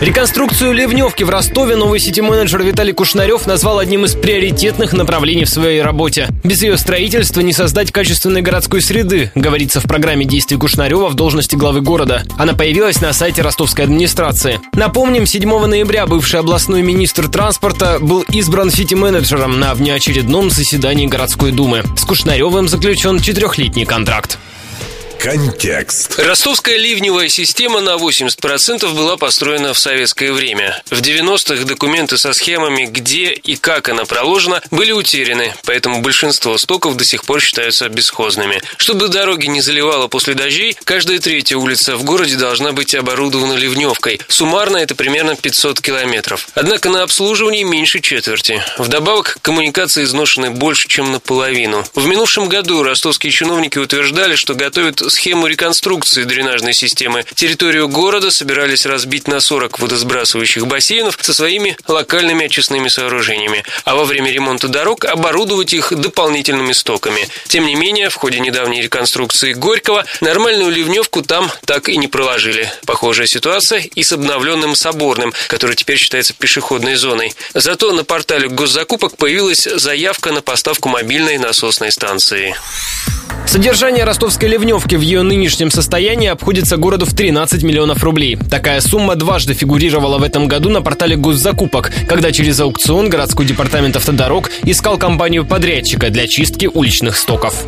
Реконструкцию ливневки в Ростове новый сити-менеджер Виталий Кушнарев назвал одним из приоритетных направлений в своей работе. Без ее строительства не создать качественной городской среды, говорится в программе действий Кушнарева в должности главы города. Она появилась на сайте ростовской администрации. Напомним, 7 ноября бывший областной министр транспорта был избран сити-менеджером на внеочередном заседании городской думы. С Кушнаревым заключен четырехлетний контракт. Контекст. Ростовская ливневая система на 80% была построена в советское время. В 90-х документы со схемами, где и как она проложена, были утеряны, поэтому большинство стоков до сих пор считаются бесхозными. Чтобы дороги не заливало после дождей, каждая третья улица в городе должна быть оборудована ливневкой. Суммарно это примерно 500 километров. Однако на обслуживании меньше четверти. Вдобавок, коммуникации изношены больше, чем наполовину. В минувшем году ростовские чиновники утверждали, что готовят схему реконструкции дренажной системы. Территорию города собирались разбить на 40 водосбрасывающих бассейнов со своими локальными очистными сооружениями, а во время ремонта дорог оборудовать их дополнительными стоками. Тем не менее, в ходе недавней реконструкции Горького нормальную ливневку там так и не проложили. Похожая ситуация и с обновленным Соборным, который теперь считается пешеходной зоной. Зато на портале госзакупок появилась заявка на поставку мобильной насосной станции. Содержание ростовской ливневки в ее нынешнем состоянии обходится городу в 13 миллионов рублей. Такая сумма дважды фигурировала в этом году на портале госзакупок, когда через аукцион городской департамент автодорог искал компанию подрядчика для чистки уличных стоков.